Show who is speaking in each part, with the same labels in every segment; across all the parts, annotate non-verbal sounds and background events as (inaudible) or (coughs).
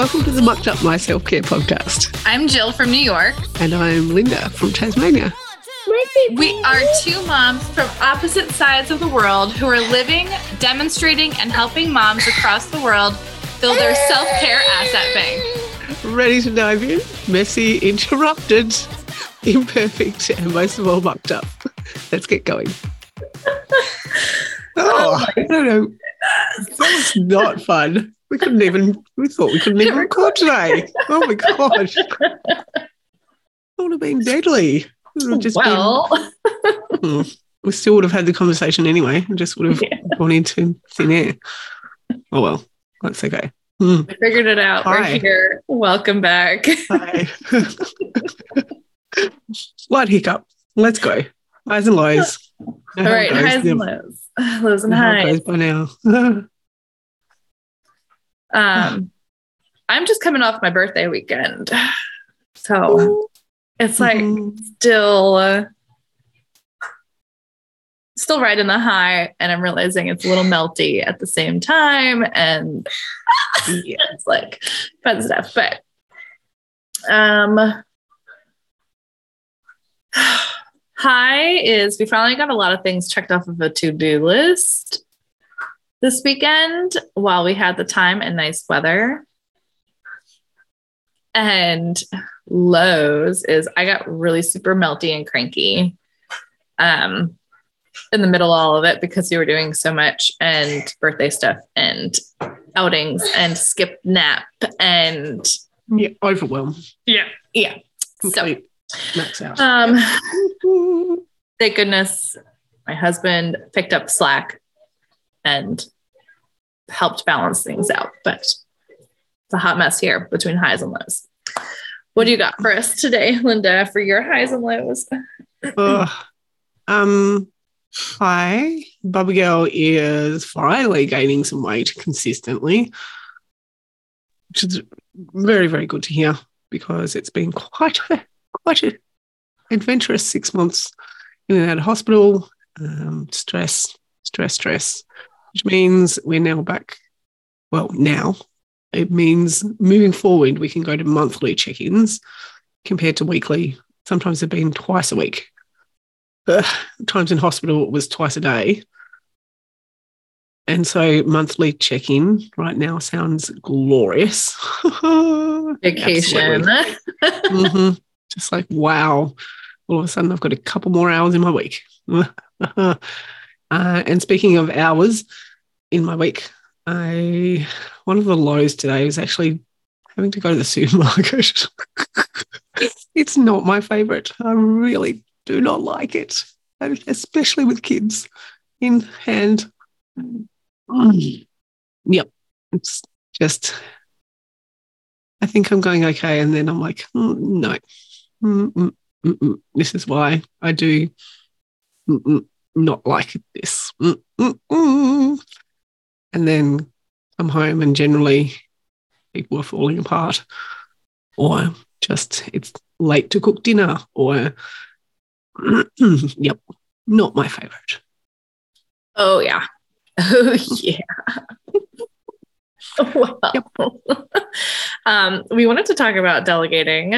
Speaker 1: Welcome to the Mucked Up My Self Care podcast.
Speaker 2: I'm Jill from New York.
Speaker 1: And I'm Linda from Tasmania.
Speaker 2: We are two moms from opposite sides of the world who are living, demonstrating, and helping moms across the world build their self care asset bank.
Speaker 1: Ready to dive in? Messy, interrupted, imperfect, and most of all, mucked up. Let's get going. (laughs) Oh, I don't know. That was not fun. We couldn't even, we thought we couldn't even record today. (laughs) Oh my gosh. That would have been deadly. It would have just
Speaker 2: well,
Speaker 1: been, Hmm. we still would have had the conversation anyway. We just would have
Speaker 2: Yeah.
Speaker 1: gone into thin air. Oh well, that's okay.
Speaker 2: We figured it out.
Speaker 1: Hi.
Speaker 2: We're here. Welcome back.
Speaker 1: Bye. Slight (laughs) hiccup. Let's go. Highs and lows.
Speaker 2: All right, highs and lows. (sighs) Lows and highs.
Speaker 1: By now. (laughs)
Speaker 2: Um, I'm just coming off my birthday weekend. So it's like
Speaker 1: Mhm.
Speaker 2: still uh, still right in the high and i'm realizing it's a little melty at the same time and
Speaker 1: Yeah. (laughs)
Speaker 2: it's like fun stuff but um (sighs) high is we finally got a lot of things checked off of a to-do list this weekend while we had the time and nice weather and lows is I got really super melty and cranky um in the middle of all of it because we were doing so much and birthday stuff and outings and skip nap and
Speaker 1: yeah, overwhelm.
Speaker 2: yeah yeah so
Speaker 1: max out.
Speaker 2: um (laughs) thank goodness my husband picked up slack and helped balance things out. But it's a hot mess here between highs and lows. What do you got for us today linda for your highs and lows?
Speaker 1: Ugh. um, hi, Bubba Girl is finally gaining some weight consistently, which is very, very good to hear because it's been quite a, quite a adventurous six months in and out of hospital. Um, stress, stress, stress, which means we're now back. Well, now it means moving forward, we can go to monthly check-ins compared to weekly. Sometimes they've been twice a week times in hospital it was twice a day. And so monthly check in right now sounds glorious. (laughs)
Speaker 2: vacation.
Speaker 1: Mhm. Just like, wow. All of a sudden, I've got a couple more hours in my week. (laughs) uh, and speaking of hours in my week, I one of the lows today was actually having to go to the (laughs) supermarket. it's not my favorite. I really do not like it, especially with kids in hand. Mm. Yep, it's just. I think I'm going okay, and then I'm like, mm, no, Mm, mm, mm, mm. this is why I do mm, mm, not like this. Mm, mm, mm. And then I'm home, and generally people are falling apart, or just it's late to cook dinner, or (clears throat) yep, not my favorite.
Speaker 2: oh yeah oh (laughs) yeah (laughs) well, (laughs) um, we wanted to talk about delegating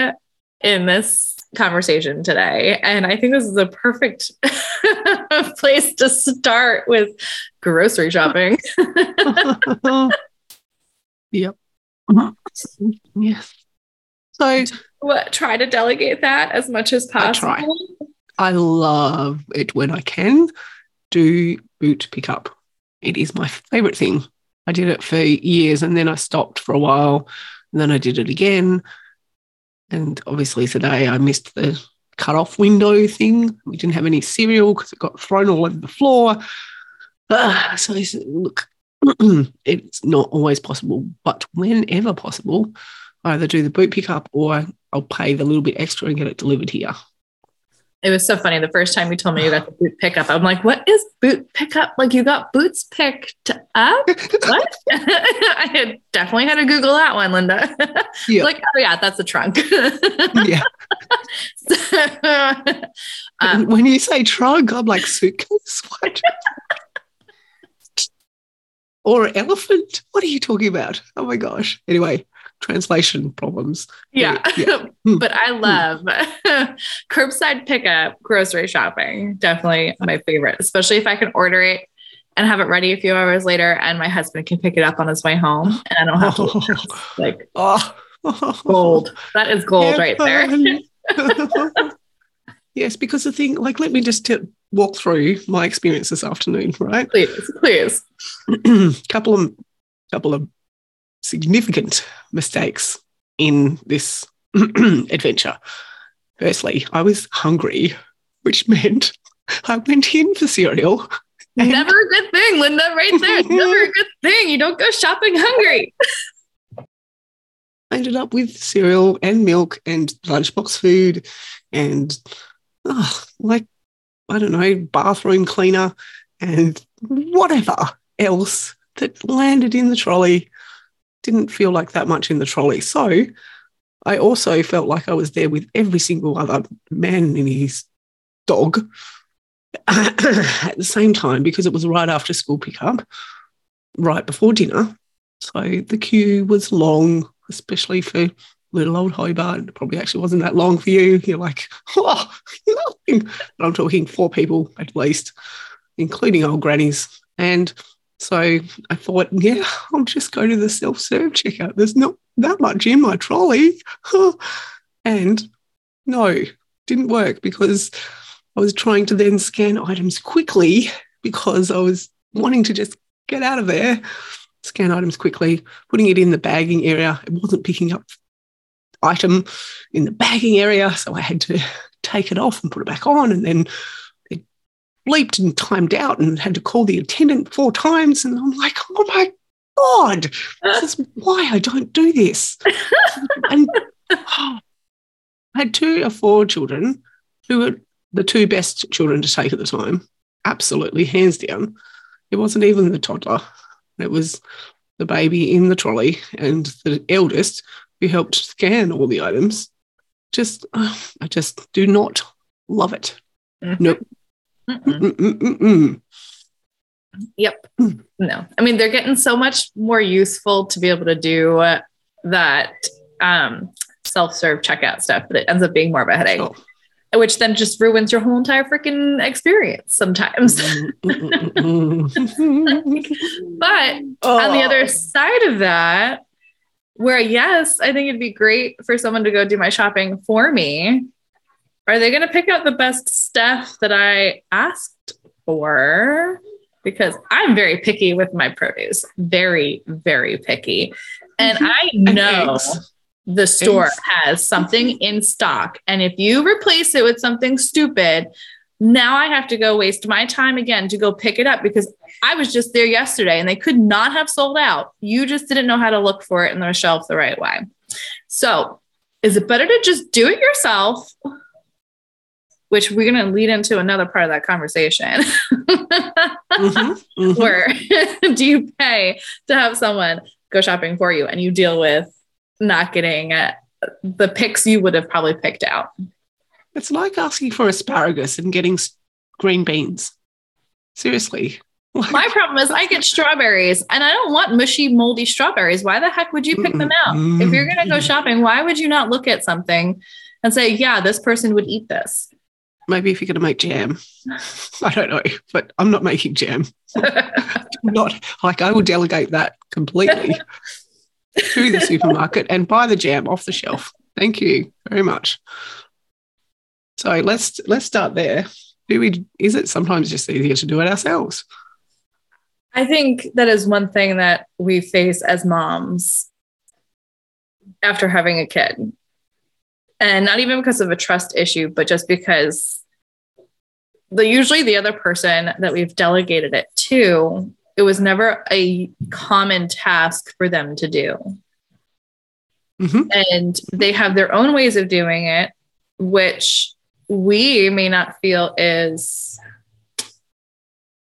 Speaker 2: in this conversation today. And I think this is a perfect (laughs) place to start with grocery shopping. (laughs)
Speaker 1: yep. Yes. So
Speaker 2: what, try to delegate that as much as possible.
Speaker 1: I. I love it when I can do boot pickup. It is my favorite thing. I did it for years and then I stopped for a while and then I did it again. And obviously today I missed the cut off window thing. We didn't have any cereal because it got thrown all over the floor. Ah, so look, (clears throat) it's not always possible, but whenever possible, I either do the boot pickup or I'll pay the little bit extra and get it delivered here.
Speaker 2: It was so funny. The first time you told me you got the boot pickup, I'm like, what is boot pickup? Like you got boots picked up? What? (laughs) (laughs) I had definitely had to Google that one, Linda. (laughs)
Speaker 1: Yeah.
Speaker 2: like, oh yeah, that's a trunk.
Speaker 1: yeah.
Speaker 2: um,
Speaker 1: when you say trunk, I'm like suitcase. What? or elephant? What are you talking about? Oh my gosh. Anyway, translation problems.
Speaker 2: Yeah.
Speaker 1: Yeah. (laughs) Hmm.
Speaker 2: but I hmm. love (laughs) curbside pickup grocery shopping. Definitely my favorite, especially if I can order it and have it ready a few hours later and my husband can pick it up on his way home and I don't have to (laughs) house. like
Speaker 1: Oh,
Speaker 2: gold. That is gold right there.
Speaker 1: there. yes, because the thing, like, let me just t- walk through my experience this afternoon, right?
Speaker 2: Please, please. (clears throat)
Speaker 1: couple of couple of significant mistakes in this (clears throat) adventure. Firstly, I was hungry, which meant (laughs) I went in for cereal.
Speaker 2: Never a good thing, Linda, right there. It's Never a good thing. You don't go shopping hungry. (laughs)
Speaker 1: I ended up with cereal and milk and lunchbox food and oh, like I don't know, bathroom cleaner and whatever else that landed in the trolley. Didn't feel like that much in the trolley. So I also felt like I was there with every single other man and his dog (coughs) at the same time because it was right after school pickup, right before dinner. So the queue was long, especially for little old Hobart. It probably actually wasn't that long for you. You're like, oh, nothing. But I'm talking four people at least, including old grannies. And so I thought, yeah, I'll just go to the self serve checkout. There's not that much in my trolley. (laughs) and no, didn't work because I was trying to then scan items quickly because I was wanting to just get out of there, scan items quickly, putting it in the bagging area. It wasn't picking up item in the bagging area. So I had to (laughs) take it off and put it back on. And then bleeped and timed out and had to call the attendant four times. And I'm like, oh my God, this is why I don't do this. (laughs) and oh, I had two or four children who were the two best children to take at the time. Absolutely, hands down. It wasn't even the toddler. It was the baby in the trolley and the eldest who helped scan all the items. Just, uh, I just do not love it.
Speaker 2: Mhm.
Speaker 1: Nope.
Speaker 2: Mm-mm.
Speaker 1: Mm-mm-mm-mm.
Speaker 2: Yep. No. I mean, they're getting so much more useful to be able to do uh, that um, self-serve checkout stuff, but it ends up being more of a headache,
Speaker 1: Oh.
Speaker 2: which then just ruins your whole entire freaking experience sometimes. (laughs) But
Speaker 1: Oh.
Speaker 2: on the other side of that, where yes, I think it'd be great for someone to go do my shopping for me. Are they going to pick out the best stuff that I asked for? Because I'm very picky with my produce, very, very picky. And
Speaker 1: Mhm.
Speaker 2: I know the store
Speaker 1: Eggs.
Speaker 2: has something in stock. And if you replace it with something stupid, now I have to go waste my time again to go pick it up because I was just there yesterday and they could not have sold out. You just didn't know how to look for it in the shelf the right way. So, is it better to just do it yourself? Which we're going to lead into another part of that conversation.
Speaker 1: Mhm, (laughs) mhm.
Speaker 2: Where (laughs) do you pay to have someone go shopping for you and you deal with not getting uh, the picks you would have probably picked out?
Speaker 1: It's like asking for asparagus and getting green beans. Seriously. (laughs)
Speaker 2: My problem is I get strawberries and I don't want mushy, moldy strawberries. Why the heck would you pick them out? If you're going to go shopping, why would you not look at something and say, yeah, this person would eat this?
Speaker 1: Maybe if you're going to make jam. (laughs) I don't know, but I'm not making jam. (laughs) not like I will delegate that completely to the (laughs) supermarket and buy the jam off the shelf. Thank you very much. So let's let's start there. Do we is it sometimes just easier to do it ourselves?
Speaker 2: I think that is one thing that we face as moms after having a kid. And not even because of a trust issue, but just because the usually the other person that we've delegated it to, it was never a common task for them to do.
Speaker 1: Mhm.
Speaker 2: And they have their own ways of doing it, which we may not feel is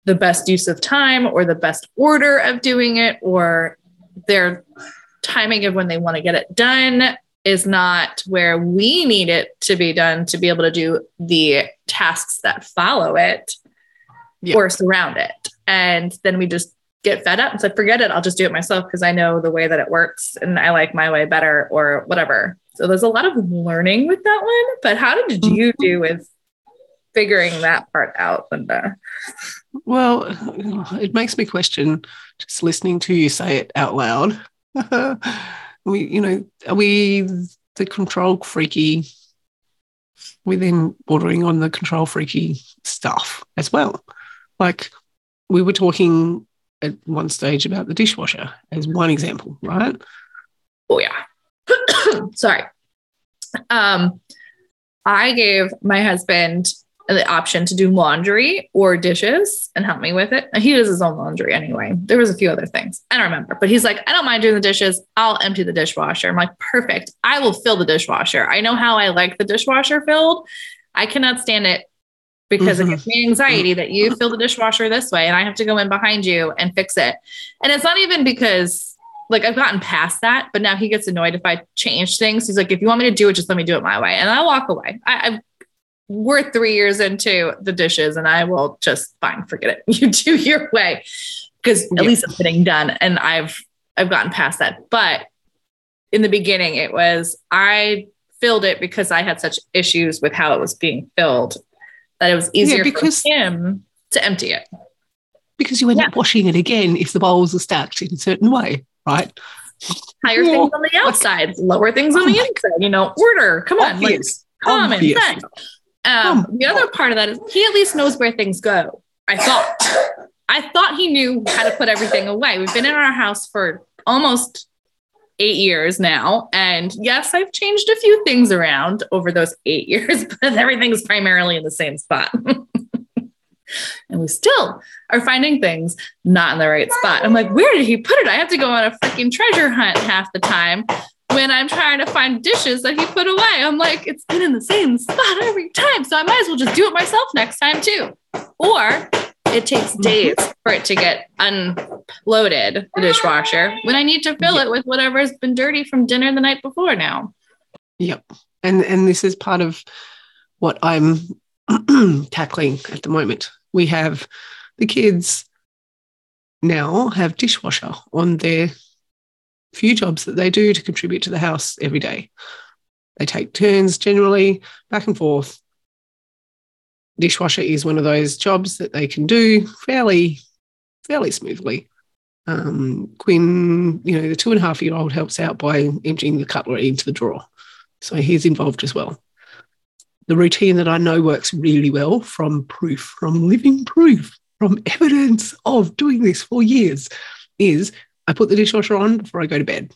Speaker 2: the best use of time or the best order of doing it or their timing of when they want to get it done is not where we need it to be done to be able to do the tasks that follow it
Speaker 1: Yeah.
Speaker 2: or surround it. And then we just get fed up and said, forget it, I'll just do it myself because I know the way that it works and I like my way better or whatever. So there's a lot of learning with that one. But how did you mm-hmm. do with figuring that part out, Linda?
Speaker 1: Well, it makes me question just listening to you say it out loud. (laughs) we, you know, are we the control freaky? We then bordering on the control freaky stuff as well. Like we were talking at one stage about the dishwasher as one example, right?
Speaker 2: Oh yeah. (coughs) Sorry. Um, I gave my husband the option to do laundry or dishes and help me with it. He does his own laundry anyway. There was a few other things. I don't remember, but he's like, I don't mind doing the dishes. I'll empty the dishwasher. I'm like, perfect. I will fill the dishwasher. I know how I like the dishwasher filled. I cannot stand it because mm-hmm. it gives me anxiety that you fill the dishwasher this way and I have to go in behind you and fix it. And it's not even because like I've gotten past that, but now he gets annoyed if I change things. He's like, if you want me to do it, just let me do it my way. And I walk away. I, I've we're three years into the dishes and I will just fine, forget it. (laughs) You do your way. Because at yeah. least it's getting done. And I've I've gotten past that. But in the beginning, it was I filled it because I had such issues with how it was being filled that it was easier yeah, because, for him to empty it.
Speaker 1: Because you end yeah. up washing it again if the bowls are stacked in a certain way, right?
Speaker 2: Higher things on the outside, lower things on oh the inside. You know, order. Come on, like, common sense. Um, the other part of that is he at least knows where things go. I thought. I thought he knew how to put everything away. We've been in our house for almost eight years now. And yes, I've changed a few things around over those eight (laughs) years, but everything's primarily in the same spot. (laughs) and we still are finding things not in the right spot. I'm like, where did he put it? I have to go on a freaking treasure hunt half the time when I'm trying to find dishes that he put away. I'm like, it's been in the same spot every time. So I might as well just do it myself next time too. Or it takes mm-hmm. days for it to get unloaded, the dishwasher, when I need to fill yep. it with whatever's been dirty from dinner the night before now.
Speaker 1: Yep. And and this is part of what I'm (clears throat) tackling at the moment. We have the kids now have dishwasher on their few jobs that they do to contribute to the house every day. They take turns generally back and forth dishwasher is one of those jobs that they can do fairly, fairly smoothly. Um, Quinn, you know, the two and a half year old helps out by emptying the cutlery into the drawer. So he's involved as well. The routine that I know works really well from proof, from living proof, from evidence of doing this for years is I put the dishwasher on before I go to bed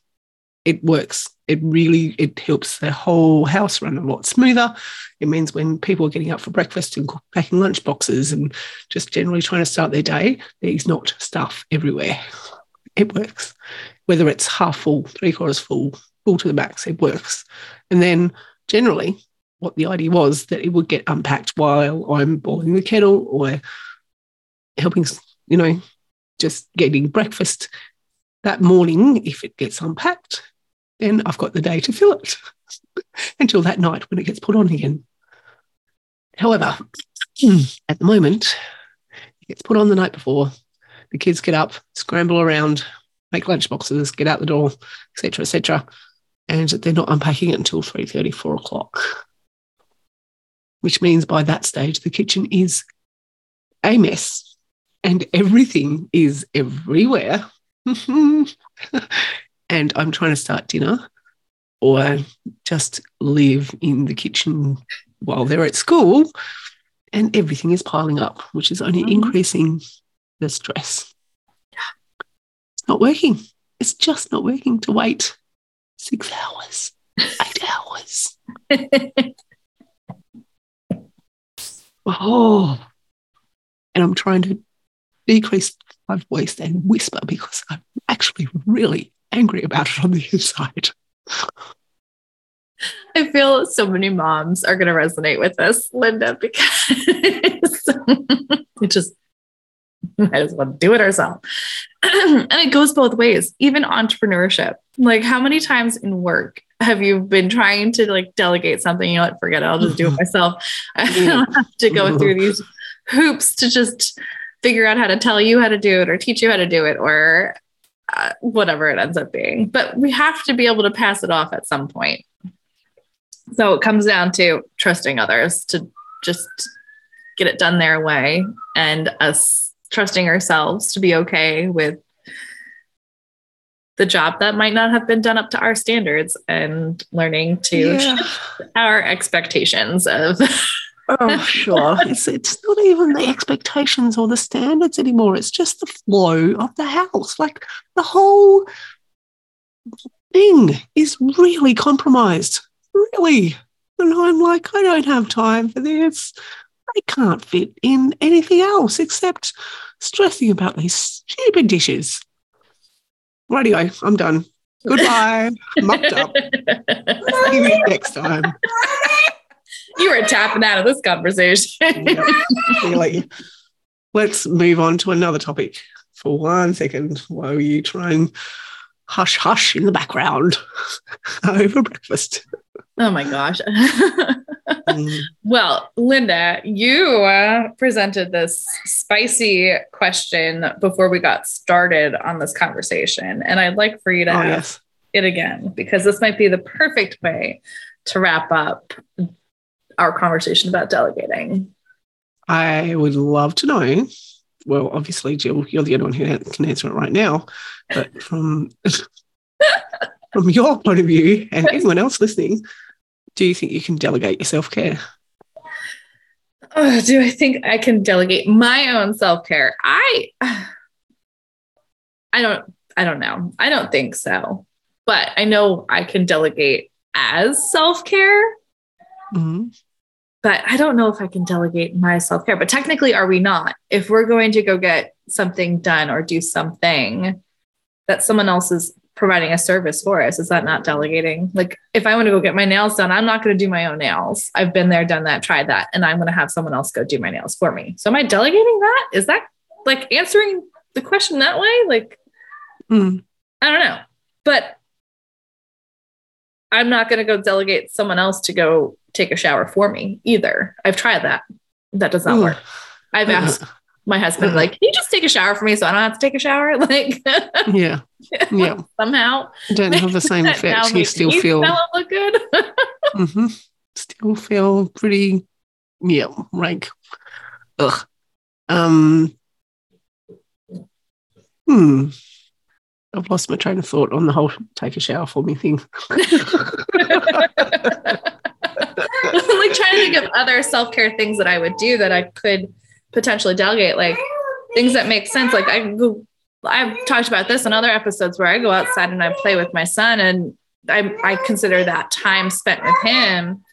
Speaker 1: it works. It really it helps the whole house run a lot smoother. It means when people are getting up for breakfast and packing lunch boxes and just generally trying to start their day, there's not stuff everywhere. It works. Whether it's half full, three quarters full, full to the max, it works. And then generally, what the idea was that it would get unpacked while I'm boiling the kettle or helping, you know, just getting breakfast that morning if it gets unpacked then I've got the day to fill it (laughs) until that night when it gets put on again. However, (clears throat) at the moment, it gets put on the night before. The kids get up, scramble around, make lunch boxes, get out the door, etc., etc., and they're not unpacking it until 3.30, 4 o'clock. Which means by that stage, the kitchen is a mess and everything is everywhere. (laughs) and I'm trying to start dinner or just live in the kitchen while they're at school and everything is piling up, which is only mm-hmm. increasing the stress. It's not working. It's just not working to wait six hours, eight (laughs) hours. oh, and I'm trying to decrease my voice and whisper because I'm actually really angry about it on the inside.
Speaker 2: I feel so many moms are going to resonate with this, Linda, because (laughs) it just might as well do it ourselves. (clears throat) and it goes both ways, even entrepreneurship. Like, how many times in work have you been trying to like delegate something? You know what? Forget it. I'll just do it (laughs) myself. (laughs) I don't have to go through these hoops to just figure out how to tell you how to do it or teach you how to do it or uh, whatever it ends up being. But we have to be able to pass it off at some point. So it comes down to trusting others to just get it done their way and us trusting ourselves to be okay with the job that might not have been done up to our standards and learning to
Speaker 1: Yeah.
Speaker 2: our expectations of (laughs)
Speaker 1: Oh, (laughs) sure. It's it's not even the expectations or the standards anymore. It's just the flow of the house. Like the whole thing is really compromised. Really. And I'm like, I don't have time for this. I can't fit in anything else except stressing about these stupid dishes. Radio, I'm done. Goodbye. Mucked up. (laughs) See you next time.
Speaker 2: You were tapping out of this conversation. (laughs)
Speaker 1: Yep. Let's move on to another topic for one second while you try and hush hush in the background (laughs) over breakfast.
Speaker 2: oh my gosh. (laughs)
Speaker 1: Mm,
Speaker 2: well, Linda, you uh, presented this spicy question before we got started on this conversation. And I'd like for you to
Speaker 1: oh,
Speaker 2: ask
Speaker 1: yes.
Speaker 2: it again because this might be the perfect way to wrap up our conversation about delegating.
Speaker 1: I would love to know. Well, obviously, Jill, you're the only one who can answer it right now. But from (laughs) from your point of view and (laughs) anyone else listening, do you think you can delegate your self care?
Speaker 2: Oh, do I think I can delegate my own self-care? I I don't I don't know. I don't think so. But I know I can delegate as self-care,
Speaker 1: Mhm.
Speaker 2: But I don't know if I can delegate my self-care. But technically are we not? If we're going to go get something done or do something that someone else is providing a service for us, is that not delegating? Like if I want to go get my nails done, I'm not going to do my own nails. I've been there, done that, tried that, and I'm going to have someone else go do my nails for me. So am I delegating that? Is that like answering the question that way? Like
Speaker 1: Mm.
Speaker 2: I don't know. But I'm not going to go delegate someone else to go take a shower for me either. I've tried that. That does not
Speaker 1: Ooh.
Speaker 2: work. I've asked (laughs) my husband, like, can you just take a shower for me so I don't have to take a shower? (laughs) Like,
Speaker 1: Yeah. (laughs) Yeah.
Speaker 2: somehow.
Speaker 1: Don't have the same effect. You still feel
Speaker 2: look good.
Speaker 1: hmm Still feel pretty, yeah, rank. Ugh. Um. Hmm. I've lost my train of thought on the whole take a shower for me thing.
Speaker 2: like trying to think of other self-care things that I would do that I could potentially delegate, like things that make sense. Like I go, I've talked about this in other episodes where I go outside and I play with my son, and I I consider that time spent with him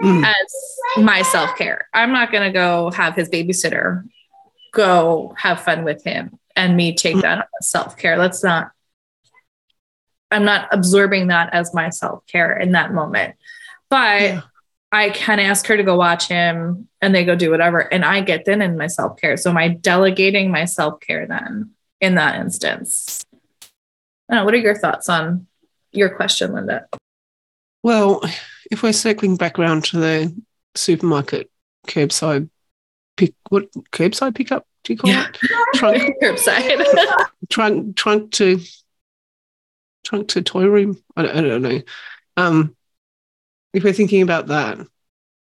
Speaker 1: Mm.
Speaker 2: as my self-care. I'm not gonna go have his babysitter go have fun with him and me take
Speaker 1: Mm.
Speaker 2: that as self-care. Let's not. I'm not absorbing that as my self-care in that moment. But
Speaker 1: Yeah.
Speaker 2: I can ask her to go watch him and they go do whatever. And I get then in my self care. So am I delegating my self care then in that instance? Know, what are your thoughts on your question, Linda?
Speaker 1: Well, if we're circling back around to the supermarket curbside pick, what curbside pickup do you call
Speaker 2: Yeah.
Speaker 1: it? Trunk, (laughs)
Speaker 2: Curbside. (laughs)
Speaker 1: trunk, trunk to trunk to toy room. I don't, I don't know. Um, if we're thinking about that,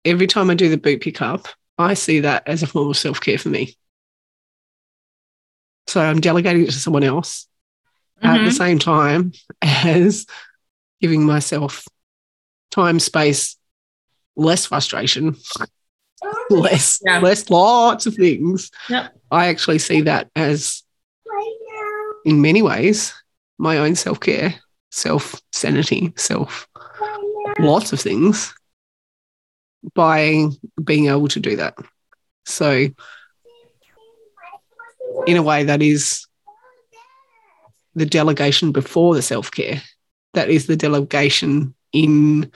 Speaker 1: every time I do the boot pickup, I see that as a form of self care for me. So I'm delegating it to someone else at the
Speaker 2: Mhm.
Speaker 1: same time as giving myself time, space, less frustration, (laughs) less,
Speaker 2: Yeah.
Speaker 1: less lots of things.
Speaker 2: Yep.
Speaker 1: I actually see that as, in many ways, my own self care, self sanity, self lots of things by being able to do that. So, in a way, that is the delegation before the self care. That is the delegation in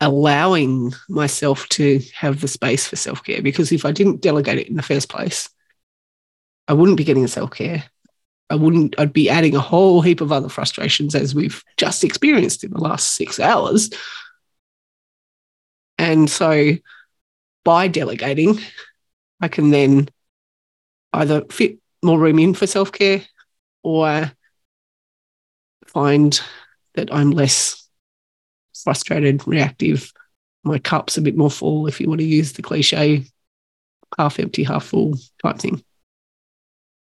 Speaker 1: allowing myself to have the space for self care. Because if I didn't delegate it in the first place, I wouldn't be getting self care. I wouldn't, I'd be adding a whole heap of other frustrations as we've just experienced in the last six hours. And so by delegating, I can then either fit more room in for self care or find that I'm less frustrated, reactive. My cup's a bit more full, if you want to use the cliche half empty, half full type thing.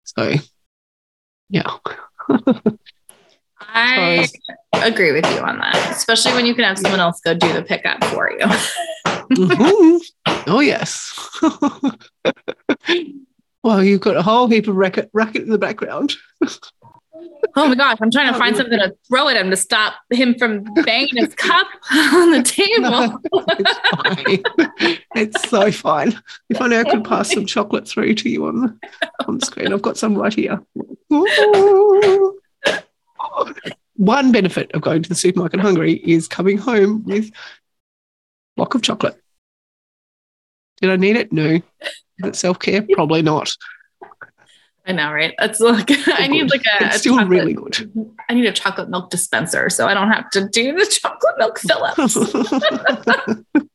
Speaker 1: So, yeah. (laughs)
Speaker 2: I agree with you on that, especially when you can have someone else go do the pickup for you.
Speaker 1: Mhm. Oh, yes. (laughs) well, you've got a whole heap of racket, racket in the background. (laughs)
Speaker 2: Oh my gosh, I'm trying to find something to throw at him to stop him from banging his cup on the table.
Speaker 1: it's fine. it's so fine. If only I could pass some chocolate through to you on the, on the screen. I've got some right here. Ooh. One benefit of going to the supermarket hungry is coming home with a block of chocolate. Did I need it? No. Is it self care? Probably not.
Speaker 2: I know, right? That's like (laughs) I need like a,
Speaker 1: It's
Speaker 2: a
Speaker 1: still
Speaker 2: chocolate,
Speaker 1: really good.
Speaker 2: I need a chocolate milk dispenser so I don't have to do the (laughs) chocolate milk fill-ups. (laughs)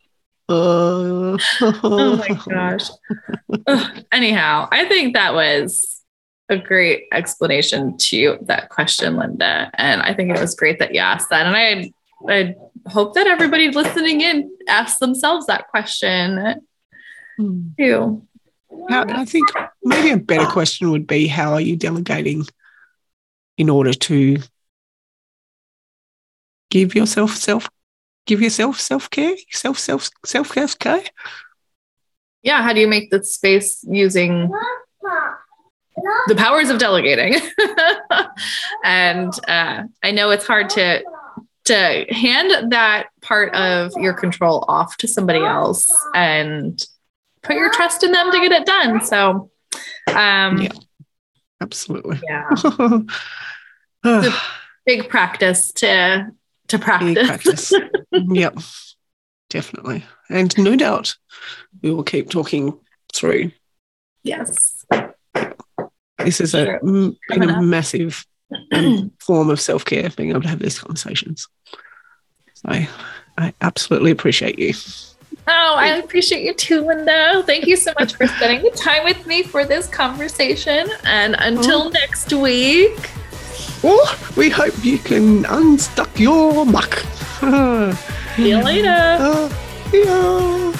Speaker 1: Uh,
Speaker 2: oh my gosh. Ugh. Anyhow, I think that was a great explanation to that question, Linda. And I think it was great that you asked that. And I I hope that everybody listening in asks themselves that question too.
Speaker 1: How, I think maybe a better question would be how are you delegating in order to give yourself self give yourself self-care self self self care
Speaker 2: Yeah, how do you make the space using the powers of delegating? (laughs) and uh, I know it's hard to to hand that part of your control off to somebody else and put your trust in them to get it done. So, um,
Speaker 1: Yeah. absolutely
Speaker 2: yeah, (laughs) big practice to to
Speaker 1: Big
Speaker 2: practice.
Speaker 1: practice (laughs) yep definitely and no doubt we will keep talking through
Speaker 2: yes.
Speaker 1: this is a massive um, (clears throat) form of self-care being able to have these conversations so i absolutely appreciate you
Speaker 2: Oh, I appreciate you too, Linda. Thank you so much for spending the time with me for this conversation. And until next week,
Speaker 1: Well, we hope you can unstuck your muck. (laughs)
Speaker 2: see you later.
Speaker 1: Uh, yeah.